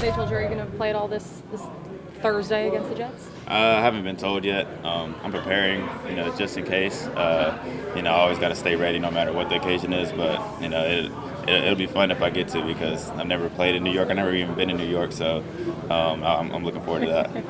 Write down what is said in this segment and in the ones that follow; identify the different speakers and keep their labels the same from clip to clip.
Speaker 1: They told you are you going to play at all this this Thursday against the Jets?
Speaker 2: Uh, I haven't been told yet. Um, I'm preparing, you know, just in case. Uh, you know, I always got to stay ready no matter what the occasion is. But you know, it, it, will be fun if I get to because I've never played in New York. I've never even been in New York, so um, I'm, I'm, looking forward to that.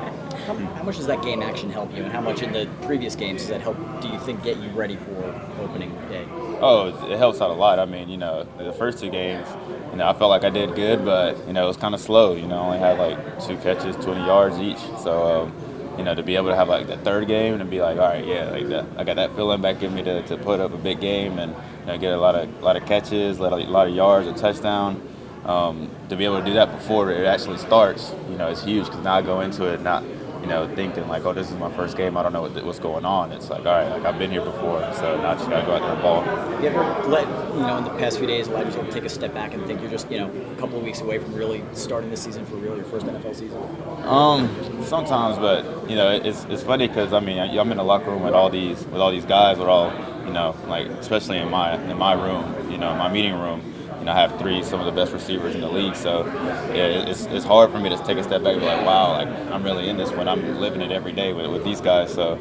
Speaker 3: how, how, much does that game action help you, and how much in the previous games does that help? Do you think get you ready for opening day?
Speaker 2: Oh, it helps out a lot. I mean, you know, the first two games, you know, I felt like I did good, but you know, it was kind of slow. You know, I only had like two catches, 20 yards each. So, um, you know, to be able to have like the third game and be like, all right, yeah, like that, I got that feeling back in me to, to put up a big game and you know, get a lot of lot of catches, a lot of, a lot of yards, a touchdown. Um, to be able to do that before it actually starts, you know, it's huge because now I go into it not you know, thinking like, oh, this is my first game. I don't know what, what's going on. It's like, all right, like I've been here before, so now I just gotta go out there and ball.
Speaker 3: You ever let you know in the past few days let yourself take a step back and think you're just you know a couple of weeks away from really starting this season for real, your first NFL season?
Speaker 2: Um, sometimes, but you know, it's it's funny because I mean, I'm in the locker room with all these with all these guys. We're all you know, like especially in my in my room, you know, my meeting room I have three some of the best receivers in the league. So yeah, it's, it's hard for me to take a step back and be like, wow, like I'm really in this when I'm living it every day with, with these guys. So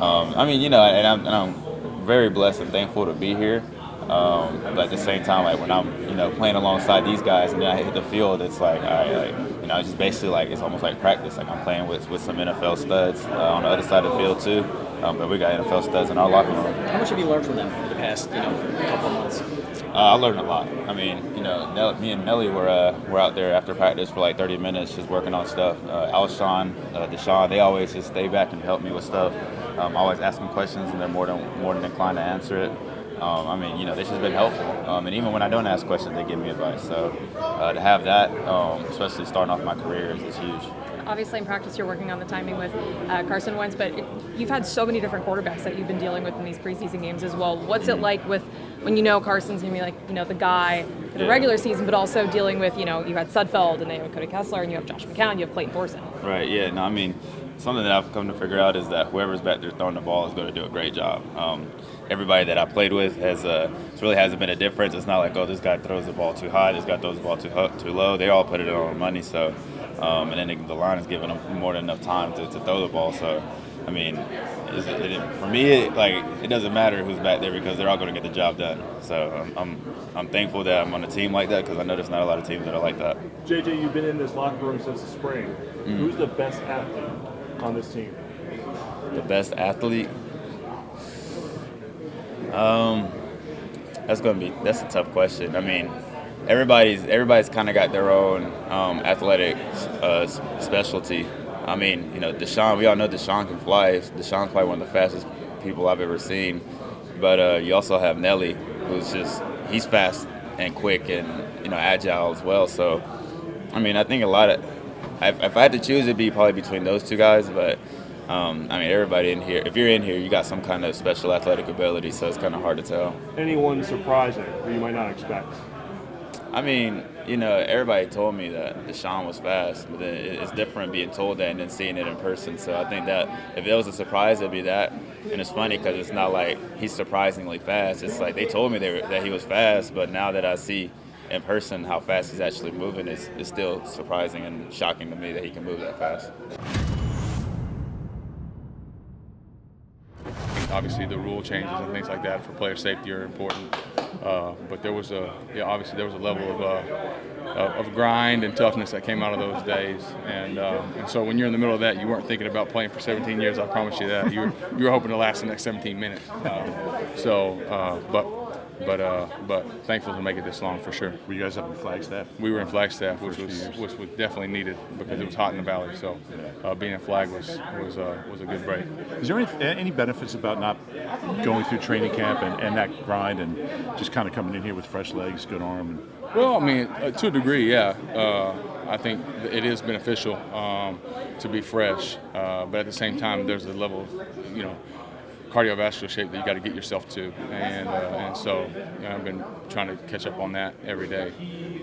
Speaker 2: um, I mean, you know, and I'm, and I'm very blessed and thankful to be here. Um, but at the same time, like when I'm, you know, playing alongside these guys and then I hit the field, it's like, I, like, you know, it's just basically like it's almost like practice. Like I'm playing with, with some NFL studs uh, on the other side of the field too. Um, but we got NFL studs in our locker room.
Speaker 3: How much have you learned from them in the past, you know, couple of months?
Speaker 2: Uh, I learned a lot. I mean, you know, me and Nelly were uh, were out there after practice for like 30 minutes, just working on stuff. Uh, Alshon, uh, DeSean, they always just stay back and help me with stuff. Um, I always ask them questions, and they're more than more than inclined to answer it. Um, I mean, you know, this has been helpful. Um, and even when I don't ask questions, they give me advice. So uh, to have that, um, especially starting off my career, is, is huge
Speaker 1: obviously in practice you're working on the timing with uh, Carson Wentz, but it, you've had so many different quarterbacks that you've been dealing with in these preseason games as well. What's it like with when you know Carson's gonna be like you know the guy for the yeah. regular season, but also dealing with you know you had Sudfeld and then you have Cody Kessler and you have Josh McCown, you have Clayton Thorson.
Speaker 2: Right. Yeah. No. I mean, something that I've come to figure out is that whoever's back there throwing the ball is going to do a great job. Um, everybody that I played with has uh, it really hasn't been a difference. It's not like oh this guy throws the ball too high, this guy throws the ball too too low. They all put it in on money. So um, and then the line is giving them more than enough time to, to throw the ball. So, I mean, it, it, for me, it, like it doesn't matter who's back there because they're all going to get the job done. So I'm, I'm, I'm thankful that I'm on a team like that because I know there's not a lot of teams that are like that.
Speaker 4: JJ, you've been in this locker room since the spring. Mm. Who's the best athlete on this team?
Speaker 2: The best athlete. Um, that's gonna be that's a tough question. I mean, everybody's everybody's kind of got their own um, athletic uh, specialty. I mean, you know, DeSean. We all know DeSean can fly. DeSean's probably one of the fastest people I've ever seen. But uh, you also have Nelly, who's just he's fast and quick and you know agile as well. So, I mean, I think a lot of if I had to choose, it'd be probably between those two guys. But um, I mean, everybody in here, if you're in here, you got some kind of special athletic ability, so it's kind of hard to tell.
Speaker 4: Anyone surprising or you might not expect?
Speaker 2: I mean, you know, everybody told me that DeSean was fast, but it's different being told that and then seeing it in person. So I think that if it was a surprise, it'd be that. And it's funny because it's not like he's surprisingly fast. It's like they told me they were, that he was fast, but now that I see in person how fast he's actually moving, is, it's still surprising and shocking to me that he can move that fast.
Speaker 5: Obviously, the rule changes and things like that for player safety are important. Uh, but there was a, yeah, obviously there was a level of, uh, of grind and toughness that came out of those days. And, uh, and so when you're in the middle of that, you weren't thinking about playing for 17 years. I promise you that. You were, you were hoping to last the next 17 minutes. Uh, so, uh, but but uh, but thankful to make it this long for sure.
Speaker 4: Were you guys up in Flagstaff?
Speaker 5: We were in Flagstaff, which was which was definitely needed because it was hot in the valley. So uh, being in Flag was was uh, was a good break.
Speaker 4: Is there any, any benefits about not going through training camp and, and that grind and just kind of coming in here with fresh legs, good arm? And...
Speaker 5: Well, I mean, uh, to a degree, yeah. Uh, I think it is beneficial um, to be fresh, uh, but at the same time, there's a level of you know cardiovascular shape that you got to get yourself to, and uh, and so you know, I've been trying to catch up on that every day,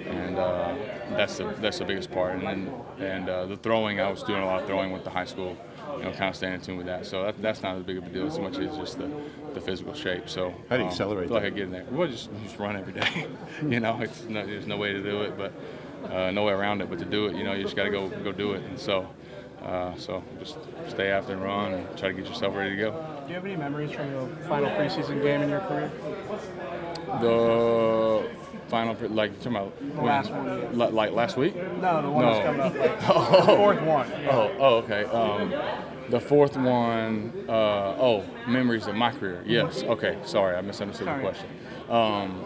Speaker 5: and uh, that's the that's the biggest part. And then and uh, the throwing, I was doing a lot of throwing with the high school, you know, kind of staying in tune with that. So that, that's not as big of a deal as much as just the, the physical shape. So
Speaker 4: how do you um, accelerate? I
Speaker 5: feel like I get in there. Well, just just run every day. you know, it's no, there's no way to do it, but uh, no way around it. But to do it, you know, you just got to go go do it. And so, uh, so just stay after and run and try to get yourself ready to go.
Speaker 6: Do you have any memories from your final preseason game in your career?
Speaker 5: The final, pre- like you're talking about when-
Speaker 6: last one.
Speaker 5: li- like last week.
Speaker 6: No, the one
Speaker 5: No.
Speaker 6: that's coming up. Like,
Speaker 5: Oh.
Speaker 6: the fourth one. Yeah.
Speaker 5: Oh, oh, okay. Um, the fourth one, uh, oh, memories of my career. Yes. Okay. Sorry, I misunderstood
Speaker 6: Sorry.
Speaker 5: the question. Um,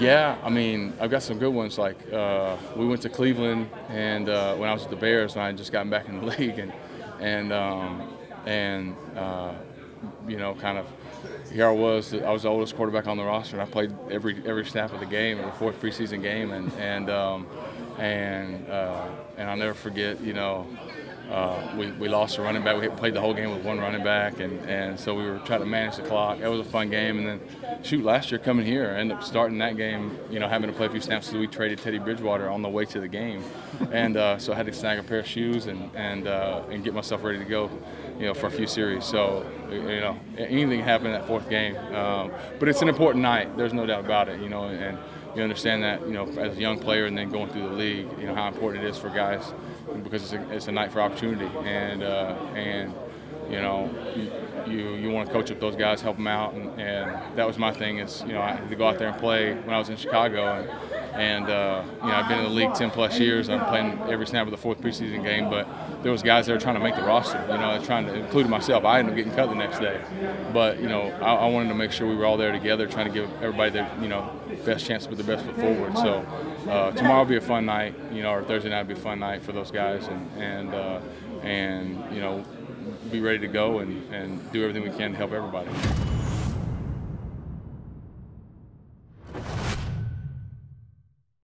Speaker 5: yeah, I mean, I've got some good ones. Like uh, we went to Cleveland, and uh, when I was with the Bears, and I had just gotten back in the league, and and um, and uh, you know, kind of here I was. I was the oldest quarterback on the roster, and I played every every snap of the game, the fourth preseason game, and and um, and uh, and I'll never forget. You know, uh, we, we lost a running back. We played the whole game with one running back, and, and so we were trying to manage the clock. That was a fun game. And then, shoot, last year coming here, I ended up starting that game, you know, having to play a few snaps because we traded Teddy Bridgewater on the way to the game. And uh, so I had to snag a pair of shoes and, and, uh, and get myself ready to go, you know, for a few series. So, you know, anything can happen in that fourth game. Um, but it's an important night. There's no doubt about it, you know, and you understand that, you know, as a young player and then going through the league, you know, how important it is for guys because it's a, it's a night for opportunity, and uh, and you know you you, want to coach up those guys, help them out, and, and that was my thing is you know I had to go out there and play when I was in Chicago, and and uh, you know I've been in the league 10 plus years. I'm playing every snap of the fourth preseason game, but there was guys that were trying to make the roster. You know, trying to include myself. I ended up getting cut the next day, but you know I, I wanted to make sure we were all there together, trying to give everybody their you know best chance to put their best foot forward. So uh, tomorrow will be a fun night, you know, or Thursday night will be a fun night for those guys, and and uh, and you know be ready to go and, and do everything we can to help everybody.